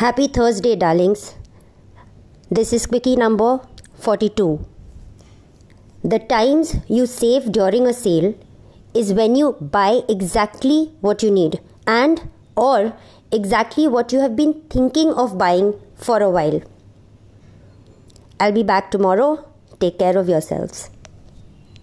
Happy Thursday, darlings. This is quickie number 42. The times you save during a sale is when you buy exactly what you need and or exactly what you have been thinking of buying for a while. I'll be back tomorrow. Take care of yourselves.